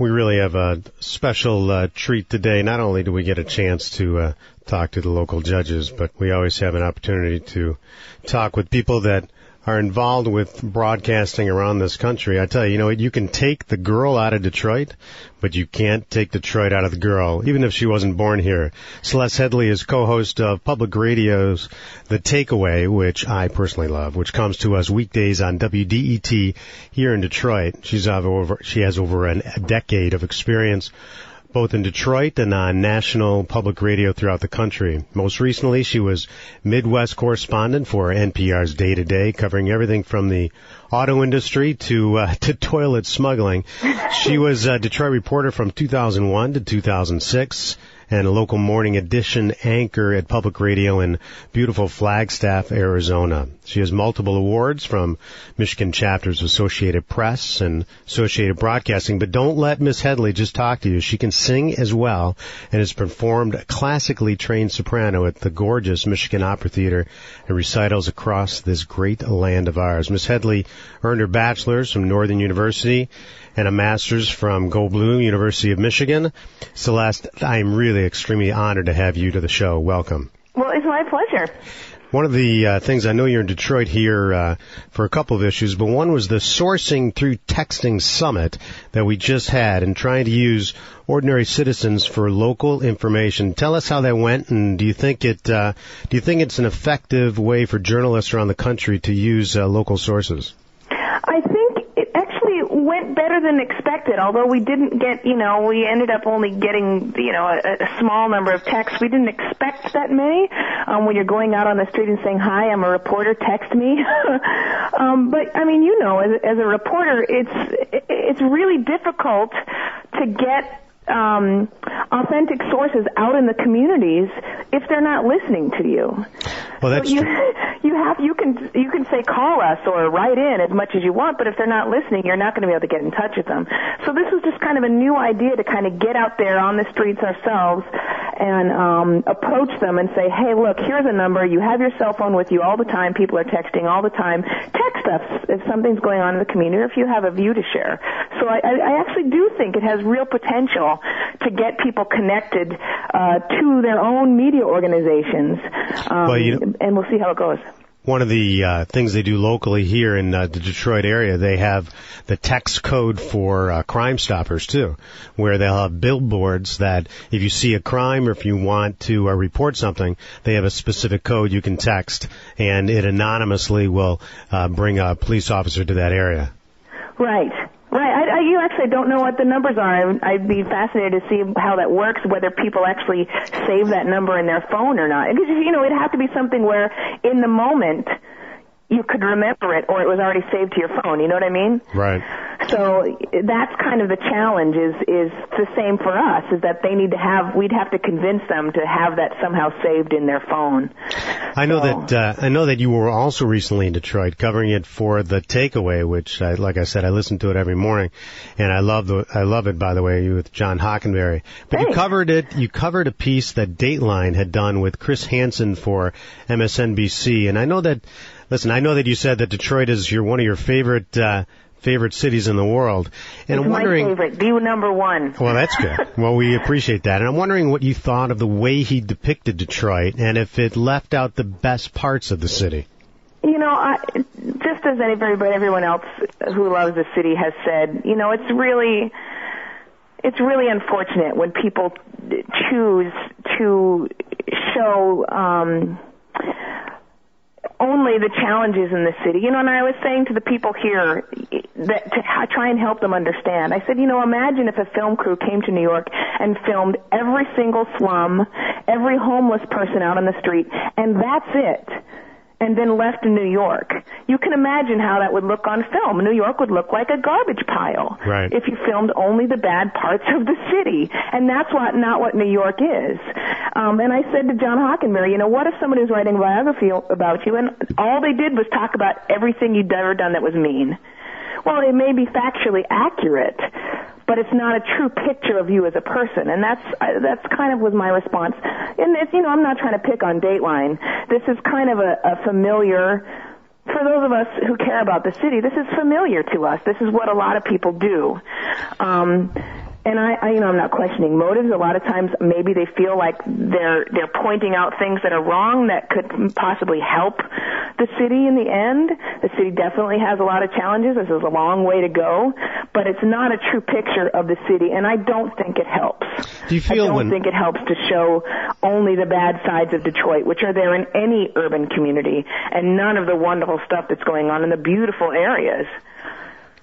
we really have a special uh, treat today. Not only do we get a chance to uh, talk to the local judges, but we always have an opportunity to talk with people that are involved with broadcasting around this country. I tell you, you know, you can take the girl out of Detroit, but you can't take Detroit out of the girl, even if she wasn't born here. Celeste Headlee is co-host of Public Radio's The Takeaway, which I personally love, which comes to us weekdays on WDET here in Detroit. She's over, she has over a decade of experience both in Detroit and on national public radio throughout the country. Most recently, she was Midwest correspondent for NPR's Day to Day, covering everything from the auto industry to uh, to toilet smuggling. She was a Detroit reporter from 2001 to 2006 and a local morning edition anchor at public radio in beautiful Flagstaff, Arizona. She has multiple awards from Michigan chapters of Associated Press and Associated Broadcasting, but don't let Miss Headlee just talk to you. She can sing as well and has performed classically trained soprano at the gorgeous Michigan Opera Theater and recitals across this great land of ours. Miss Headlee earned her bachelor's from Northern University and a master's from Goldblum University of Michigan. Celeste, I'm really extremely honored to have you to the show. Welcome. Well, it's my pleasure. One of the uh, things I know you're in Detroit here uh, for a couple of issues, but one was the sourcing through texting summit that we just had, and trying to use ordinary citizens for local information. Tell us how that went, and do you think it uh, do you think it's an effective way for journalists around the country to use uh, local sources? I think went better than expected. Although we didn't get, you know, we ended up only getting, you know, a, a small number of texts. We didn't expect that many. Um, when you're going out on the street and saying, "Hi, I'm a reporter. Text me." um, but I mean, you know, as, as a reporter, it's it's really difficult to get um, authentic sources out in the communities if they're not listening to you. Well, that's so you, true. You have you can you can say call us or write in as much as you want, but if they're not listening, you're not going to be able to get in touch with them. So this was just kind of a new idea to kind of get out there on the streets ourselves and um, approach them and say, hey, look, here's a number. You have your cell phone with you all the time. People are texting all the time. Text us if something's going on in the community or if you have a view to share. So I, I actually do think it has real potential to get people connected uh, to their own media organizations. Um, well, you know, and we'll see how it goes one of the uh, things they do locally here in uh, the Detroit area, they have the text code for uh, Crime Stoppers too, where they'll have billboards that if you see a crime or if you want to uh, report something, they have a specific code you can text, and it anonymously will uh, bring a police officer to that area. Right. Right. I, I, don't know what the numbers are. I'd be fascinated to see how that works, whether people actually save that number in their phone or not. Because, you know, it'd have to be something where in the moment you could remember it or it was already saved to your phone. You know what I mean? Right. So that's kind of the challenge is is the same for us is that they need to have we'd have to convince them to have that somehow saved in their phone. I know so. that uh, I know that you were also recently in Detroit covering it for the Takeaway, which I, like I said I listen to it every morning, and I love the I love it by the way with John Hockenberry. But Thanks. you covered it you covered a piece that Dateline had done with Chris Hansen for MSNBC, and I know that Listen, I know that you said that Detroit is your one of your favorite uh, favorite cities in the world, and it's I'm wondering. My favorite, view number one. Well, that's good. well, we appreciate that, and I'm wondering what you thought of the way he depicted Detroit, and if it left out the best parts of the city. You know, I, just as everybody, everyone else who loves the city has said, you know, it's really, it's really unfortunate when people choose to show. um only the challenges in the city. You know, and I was saying to the people here that to try and help them understand. I said, you know, imagine if a film crew came to New York and filmed every single slum, every homeless person out on the street, and that's it and then left in New York. You can imagine how that would look on film. New York would look like a garbage pile right. if you filmed only the bad parts of the city. And that's what not what New York is. Um, and I said to John Hockenberry, you know, what if somebody was writing a biography about you and all they did was talk about everything you'd ever done that was mean? Well, it may be factually accurate, but it's not a true picture of you as a person. And that's that's kind of was my response. And it's you know I'm not trying to pick on Dateline. This is kind of a, a familiar. For those of us who care about the city, this is familiar to us. This is what a lot of people do. Um, and I, I, you know, I'm not questioning motives. A lot of times, maybe they feel like they're they're pointing out things that are wrong that could possibly help the city in the end. The city definitely has a lot of challenges. This is a long way to go, but it's not a true picture of the city, and I don't think it helps. Do you feel I don't when think it helps to show only the bad sides of Detroit, which are there in any urban community, and none of the wonderful stuff that's going on in the beautiful areas.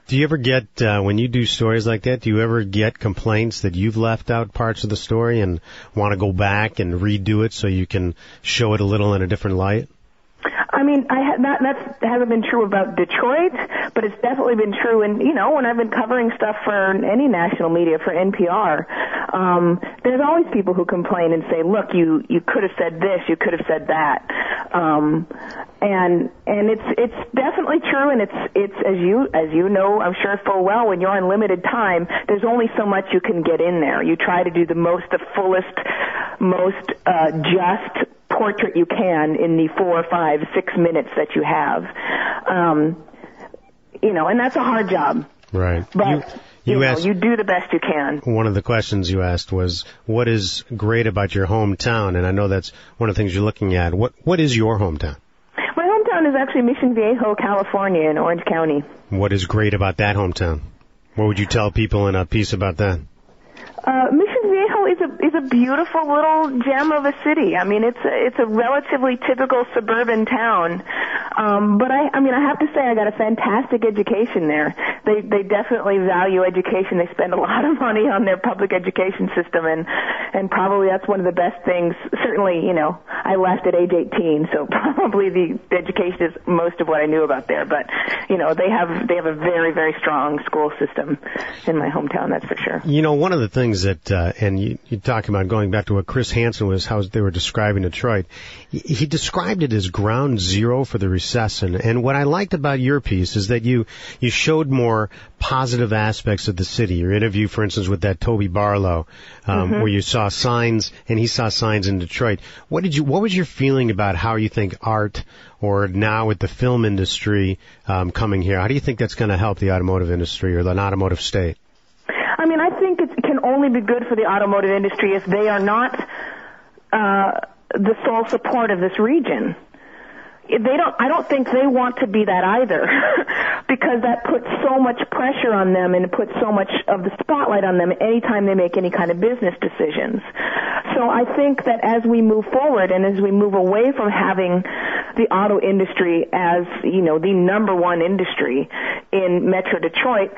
Do you ever get, uh, when you do stories like that, do you ever get complaints that you've left out parts of the story and want to go back and redo it so you can show it a little in a different light? I mean, I ha- that that's hasn't been true about Detroit, but it's definitely been true. And you know, when I've been covering stuff for any national media for NPR, um, there's always people who complain and say, "Look, you you could have said this, you could have said that," um, and and it's it's definitely true. And it's it's as you as you know, I'm sure full well, when you're on limited time, there's only so much you can get in there. You try to do the most, the fullest, most uh, just portrait you can in the four, five, six minutes that you have. Um, you know, and that's a hard job. Right. But you, you, you know, you do the best you can. one of the questions you asked was, what is great about your hometown? And I know that's one of the things you're looking at. What, what is your hometown? My hometown is actually Mission Viejo, California, in Orange County. What is great about that hometown? What would you tell people in a piece about that? Uh, Mission Viejo is a is a beautiful little gem of a city. I mean, it's a, it's a relatively typical suburban town, um, but I I mean I have to say I got a fantastic education there. They they definitely value education. They spend a lot of money on their public education system, and and probably that's one of the best things. Certainly, you know, I left at age 18, so probably the, the education is most of what I knew about there. But you know, they have they have a very very strong school system in my hometown. That's for sure. You know, one of the things that, uh, and you, you talk about going back to what Chris Hansen was, how they were describing Detroit. He, described it as ground zero for the recession. And what I liked about your piece is that you, you showed more positive aspects of the city. Your interview, for instance, with that Toby Barlow, um, where you saw signs and he saw signs in Detroit. What did you, what was your feeling about how you think art or now with the film industry, um, coming here? How do you think that's going to help the automotive industry or the automotive state? I mean, I think it can only be good for the automotive industry if they are not uh, the sole support of this region. They don't. I don't think they want to be that either, because that puts so much pressure on them and puts so much of the spotlight on them anytime they make any kind of business decisions. So I think that as we move forward and as we move away from having the auto industry as you know the number one industry in Metro Detroit,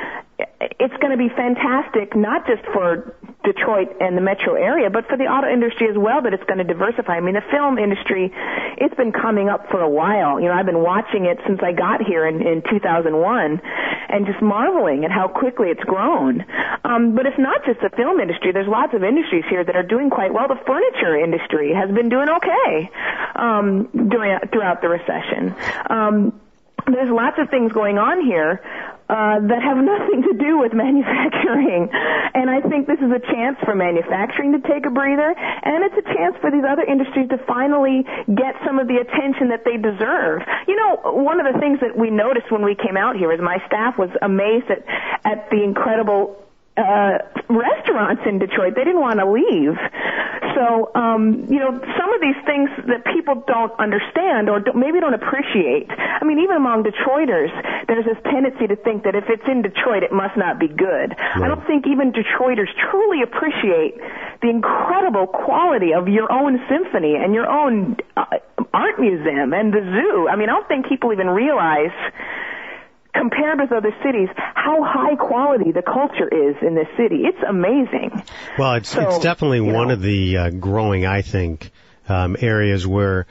it's going to be fantastic not just for Detroit and the metro area, but for the auto industry as well that it's going to diversify. I mean, the film industry, it's been coming up for a while. You know, I've been watching it since I got here in, in 2001 and just marveling at how quickly it's grown. Um, but it's not just the film industry. There's lots of industries here that are doing quite well. The furniture industry has been doing okay um, during, throughout the recession. Um, there's lots of things going on here uh, that have nothing to do with manufacturing. And I think this is a chance for manufacturing to take a breather, and it's a chance for these other industries to finally get some of the attention that they deserve. You know, one of the things that we noticed when we came out here is my staff was amazed at, at the incredible uh, restaurants in Detroit. They didn't want to leave. So, um, you know, some of these things that people don't understand or don't, maybe don't appreciate. I mean, even among Detroiters, there's this tendency to think that if it's in Detroit, it must not be good. I don't think even Detroiters truly appreciate the incredible quality of your own symphony and your own uh, art museum and the zoo. I mean, I don't think people even realize compared with other cities, how high quality the culture is in this city. It's amazing. Well, it's So, it's definitely one know. of the uh, growing, I think, um, areas where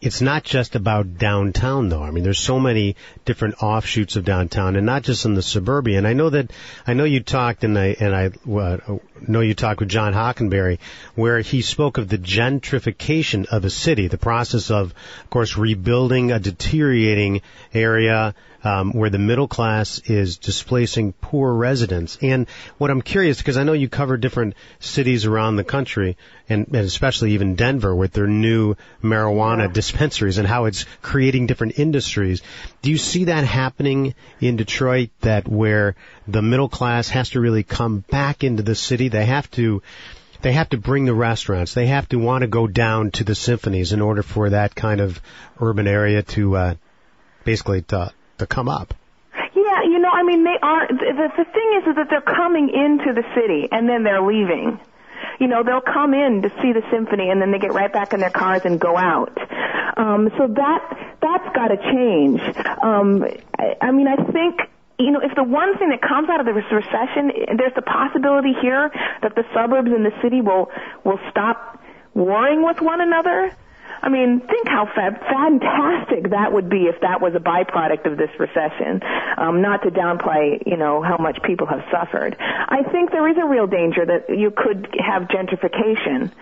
it's not just about downtown, though. I mean, there's so many different offshoots of downtown, and not just in the suburbia. And I know that I know you talked, and I and I uh, know you talked with John Hockenberry, where he spoke of the gentrification of a city, the process of, of course, rebuilding a deteriorating area um, where the middle class is displacing poor residents. And what I'm curious, because I know you cover different cities around the country, and, and especially even Denver with their new marijuana yeah. dispensaries and how it's creating different industries. Do you see that happening in Detroit? That where the middle class has to really come back into the city, they have to they have to bring the restaurants. They have to want to go down to the symphonies in order for that kind of urban area to uh, basically to, to come up. Yeah, you know, I mean, they are. The, the thing is, is that they're coming into the city and then they're leaving. You know, they'll come in to see the symphony and then they get right back in their cars and go out. Um, so that that's got to change. Um, I, I mean, I think you know, if the one thing that comes out of this recession, there's the possibility here that the suburbs and the city will will stop warring with one another. I mean, think how fa- fantastic that would be if that was a byproduct of this recession. Um, not to downplay, you know, how much people have suffered. I think there is a real danger that you could have gentrification.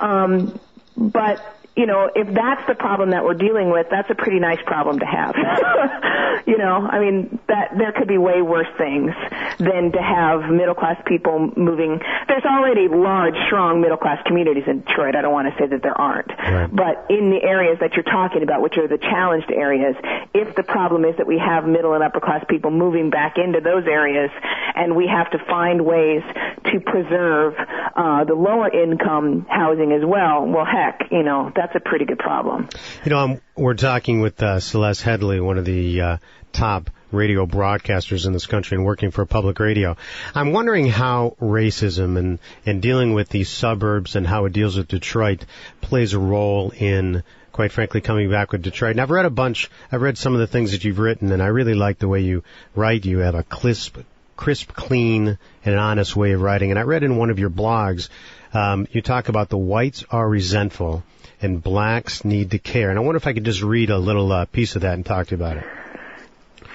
Um, but you know, if that's the problem that we're dealing with, that's a pretty nice problem to have. you know, I mean, that there could be way worse things than to have middle class people moving. There's already large, strong middle class communities in Detroit. I don't want to say that there aren't. Right. But in the areas that you're talking about, which are the challenged areas, if the problem is that we have middle and upper class people moving back into those areas, and we have to find ways to preserve uh, the lower income housing as well, well, heck, you know, that's a pretty good problem. You know, um, we're talking with uh, Celeste Headlee, one of the uh, top radio broadcasters in this country and working for public radio. I'm wondering how racism and, and dealing with these suburbs and how it deals with Detroit plays a role in quite frankly, coming back with Detroit. And I've read a bunch, I've read some of the things that you've written, and I really like the way you write. You have a crisp, crisp, clean, and an honest way of writing. And I read in one of your blogs, um, you talk about the whites are resentful and blacks need to care. And I wonder if I could just read a little uh, piece of that and talk to you about it.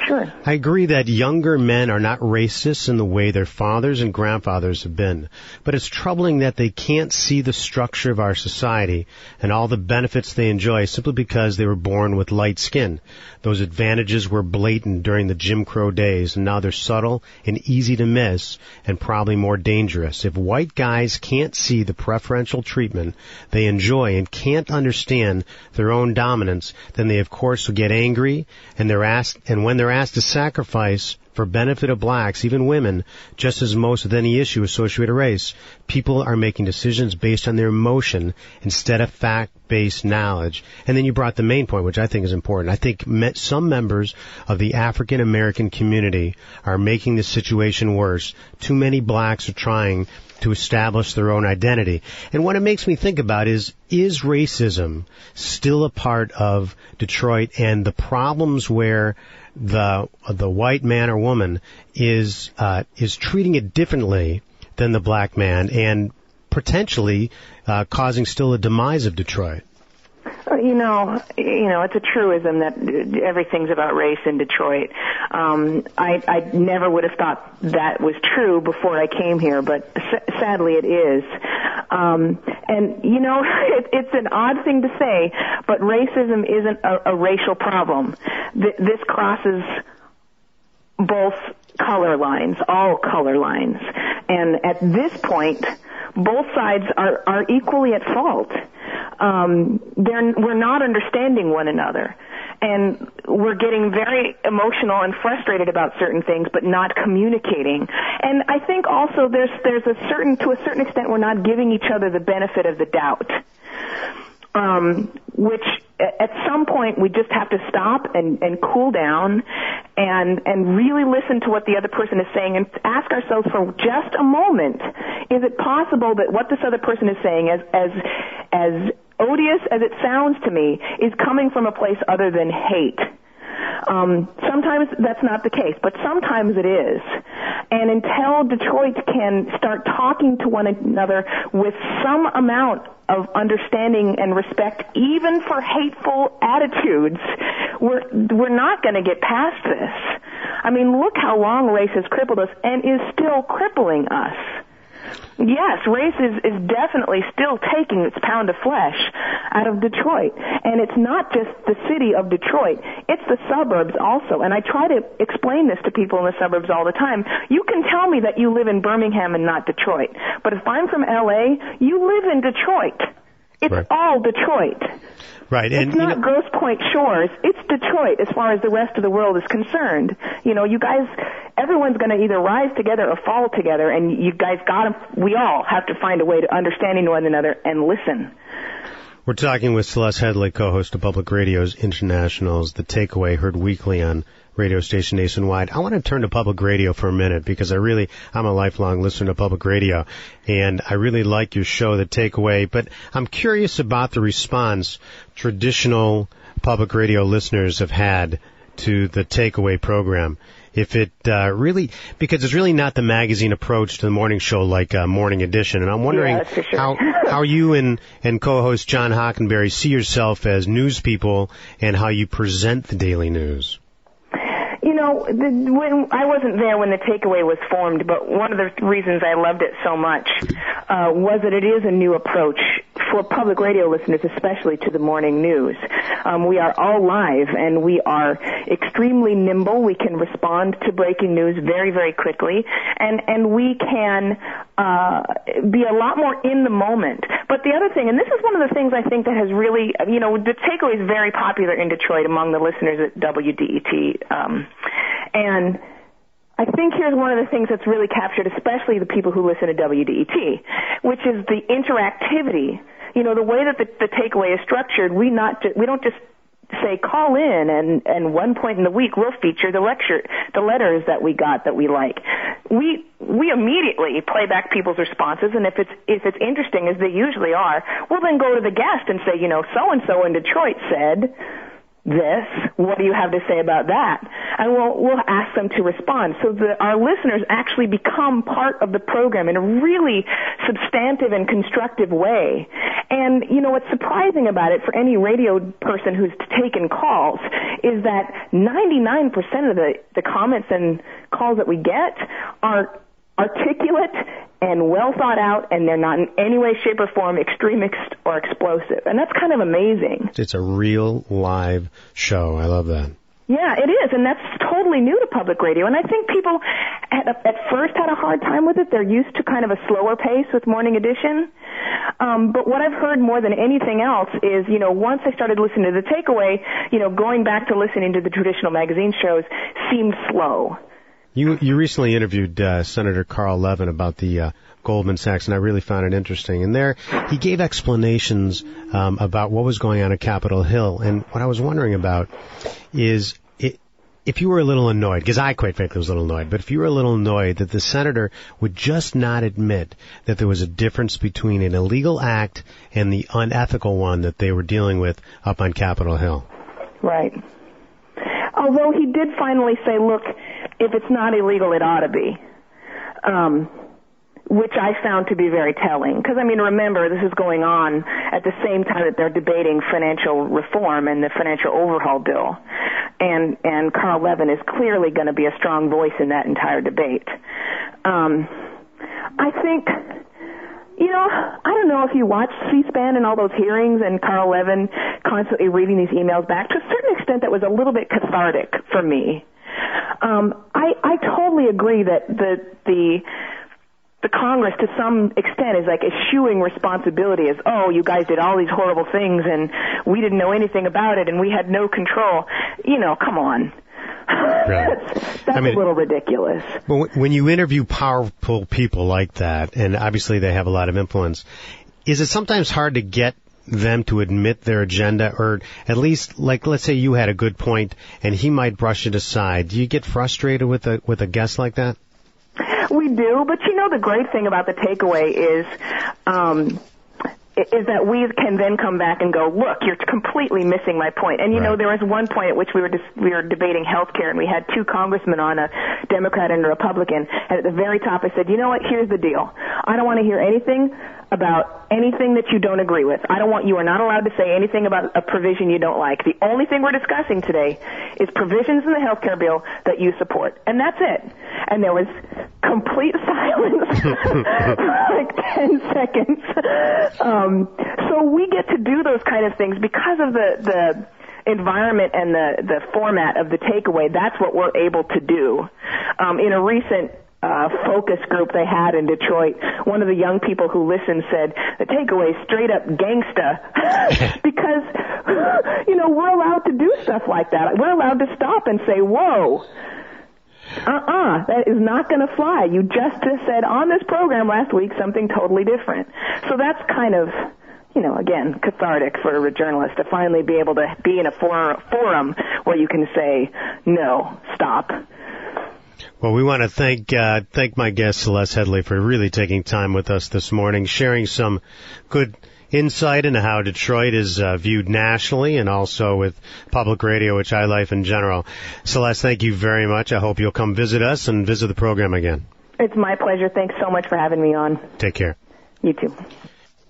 Sure. I agree that younger men are not racist in the way their fathers and grandfathers have been, but it's troubling that they can't see the structure of our society and all the benefits they enjoy simply because they were born with light skin. Those advantages were blatant during the Jim Crow days, and now they're subtle and easy to miss and probably more dangerous. If white guys can't see the preferential treatment they enjoy and can't understand their own dominance, then they of course will get angry and they're asked, and when they're asked to sacrifice for benefit of blacks, even women, just as most with any issue associated with race, people are making decisions based on their emotion instead of fact-based knowledge. And then you brought the main point, which I think is important. I think some members of the African American community are making the situation worse. Too many blacks are trying to establish their own identity. And what it makes me think about is, is racism still a part of Detroit and the problems where the the white man or woman is uh, is treating it differently than the black man and potentially uh, causing still a demise of Detroit. Uh, you know, you know, it's a truism that everything's about race in Detroit. Um, I, I never would have thought that was true before I came here, but s- sadly it is. Um, and you know, it, it's an odd thing to say, but racism isn't a, a racial problem. Th- this crosses both color lines, all color lines. And at this point, both sides are, are equally at fault. Um, they're, we're not understanding one another. And we're getting very emotional and frustrated about certain things, but not communicating. And I think also there's, there's a certain, to a certain extent, we're not giving each other the benefit of the doubt. Um, which at some point we just have to stop and, and cool down and and really listen to what the other person is saying and ask ourselves for just a moment is it possible that what this other person is saying as as as odious as it sounds to me is coming from a place other than hate um, sometimes that's not the case, but sometimes it is. And until Detroit can start talking to one another with some amount of understanding and respect, even for hateful attitudes, we're we're not going to get past this. I mean, look how long race has crippled us and is still crippling us. Yes, race is, is definitely still taking its pound of flesh out of Detroit. And it's not just the city of Detroit, it's the suburbs also. And I try to explain this to people in the suburbs all the time. You can tell me that you live in Birmingham and not Detroit. But if I'm from LA, you live in Detroit. It's Right. all Detroit. Right. And It's you not know- Grosse Pointe Shores. It's Detroit as far as the rest of the world is concerned. You know, you guys, everyone's going to either rise together or fall together, and you guys got to, we all have to find a way to understanding one another and listen. We're talking with Celeste Headlee, co-host of Public Radio's Internationals, The Takeaway, heard weekly on radio station nationwide. I want to turn to public radio for a minute because I really, I'm a lifelong listener to public radio and I really like your show, The Takeaway, but I'm curious about the response traditional public radio listeners have had to the Takeaway program. If it uh, really, because it's really not the magazine approach to the morning show like uh, Morning Edition, and I'm wondering Yeah, sure. how how you and and co-host John Hockenberry see yourself as news people and how you present the daily news. Know, the, when I wasn't there when the takeaway was formed, but one of the reasons I loved it so much uh, was that it is a new approach for public radio listeners, especially to the morning news. Um, we are all live, and we are extremely nimble. We can respond to breaking news very, very quickly, and and we can uh, be a lot more in the moment. But the other thing, and this is one of the things I think that has really, you know, the takeaway is very popular in Detroit among the listeners at WDET, um, and. I think here's one of the things that's really captured, especially the people who listen to WDET, which is the interactivity. You know, the way that the, the takeaway is structured, we not we don't just say call in and and one point in the week we'll feature the lecture the letters that we got that we like we we immediately play back people's responses and if it's if it's interesting as they usually are we'll then go to the guest and say you know so and so in detroit said this. What do you have to say about that? And we'll, we'll ask them to respond. So that our listeners actually become part of the program in a really substantive and constructive way. And, you know, what's surprising about it for any radio person who's taken calls is that 99% of the, the comments and calls that we get are articulate and well thought out and they're not in any way, shape, or form extremist or explosive. And that's kind of amazing. It's a real live show. I love that. Yeah, it is, and that's totally new to public radio. And I think people at, at first had a hard time with it. They're used to kind of a slower pace with Morning Edition. Um, but what I've heard more than anything else is, you know, once I started listening to the takeaway, you know, going back to listening to the traditional magazine shows seemed slow. You you recently interviewed uh, Senator Carl Levin about the uh, Goldman Sachs, and I really found it interesting. And there, he gave explanations um, about what was going on at Capitol Hill. And what I was wondering about is it, if you were a little annoyed, because I quite frankly was a little annoyed, but if you were a little annoyed that the senator would just not admit that there was a difference between an illegal act and the unethical one that they were dealing with up on Capitol Hill. Right. Although he did finally say, look, if it's not illegal, it ought to be. Um, which I found to be very telling. Because, I mean, remember, this is going on at the same time that they're debating financial reform and the financial overhaul bill. And, and Carl Levin is clearly going to be a strong voice in that entire debate. Um, I think, you know, I don't know if you watch C-SPAN and all those hearings and Carl Levin constantly reading these emails back. To a certain extent, that was a little bit cathartic for me. Um, I, I totally agree that the, the, the Congress to some extent is like eschewing responsibility as, oh, you guys did all these horrible things and we didn't know anything about it and we had no control. You know, come on. that's that's I mean- a little ridiculous. But when you interview powerful people like that, and obviously they have a lot of influence, is it sometimes hard to get them to admit their agenda, or at least, like, let's say you had a good point and he might brush it aside. Do you get frustrated with a with a guest like that? We do, but you know the great thing about the takeaway is um is that we can then come back and go, look, you're completely missing my point. And you know, there was one point at which we were dis- we were debating health care, and we had two congressmen on, a Democrat and a Republican. And at the very top, I said, you know what? Here's the deal. I don't want to hear anything about anything that you don't agree with. I don't want you are not allowed to say anything about a provision you don't like. The only thing we're discussing today is provisions in the health care bill that you support. And that's it. And there was complete silence for like 10 seconds. Um, so we get to do those kind of things because of the, the environment and the, the format of the takeaway. That's what we're able to do. Um, in a recent uh, focus group they had in Detroit, one of the young people who listened said, the takeaway straight up gangsta. because, you know, we're allowed to do stuff like that. We're allowed to stop and say, whoa, uh-uh, that is not going to fly. You just said on this program last week something totally different. So that's kind of, you know, again, cathartic for a journalist to finally be able to be in a for- forum where you can say, no, stop. Well, we want to thank uh, thank my guest Celeste Headlee for really taking time with us this morning, sharing some good insight into how Detroit is uh, viewed nationally and also with public radio, which I like in general. Celeste, thank you very much. I hope you'll come visit us and visit the program again. It's my pleasure. Thanks so much for having me on. Take care. You too.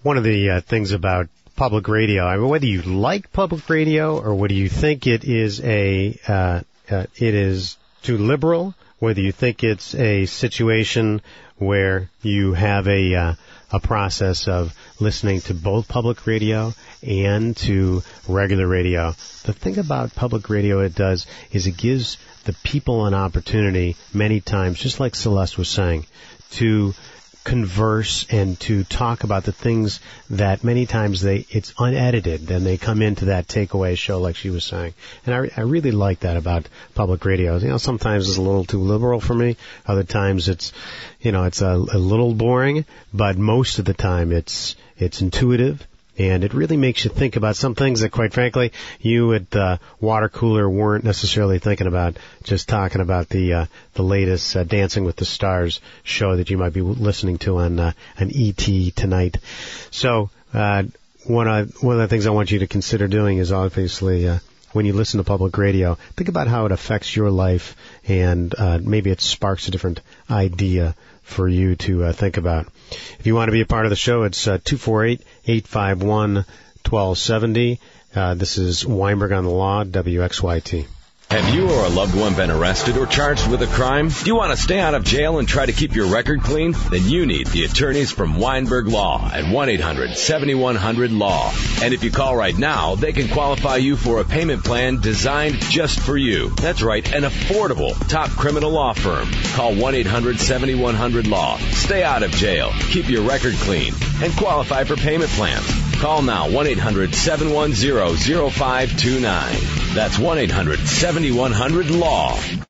One of the uh, things about public radio, I mean, whether you like public radio or whether you think it is a uh, uh it is too liberal whether you think it's a situation where you have a uh, a process of listening to both public radio and to regular radio. The thing about public radio it does is it gives the people an opportunity many times, just like Celeste was saying, to converse and to talk about the things that many times they it's unedited and they come into that takeaway show like she was saying. And I, I really like that about public radio. You know sometimes it's a little too liberal for me. Other times it's you know it's a, a little boring. But most of the time it's it's intuitive and it really makes you think about some things that, quite frankly, you at the water cooler weren't necessarily thinking about. Just talking about the uh, the latest uh, Dancing with the Stars show that you might be listening to on uh, on ET tonight. So uh, one of one of the things I want you to consider doing is obviously. Uh, when you listen to public radio, think about how it affects your life, and uh, maybe it sparks a different idea for you to uh, think about. If you want to be a part of the show, it's uh, 248-851-1270. Uh, this is Weinberg on the Law, WXYT. Have you or a loved one been arrested or charged with a crime? Do you want to stay out of jail and try to keep your record clean? Then you need the attorneys from Weinberg Law at 1-800-7100-LAW. And if you call right now, they can qualify you for a payment plan designed just for you. That's right, an affordable top criminal law firm. Call 1-800-7100-LAW. Stay out of jail, keep your record clean, and qualify for payment plans. Call now 1-800-710-0529. That's 1-800-7100-LAW.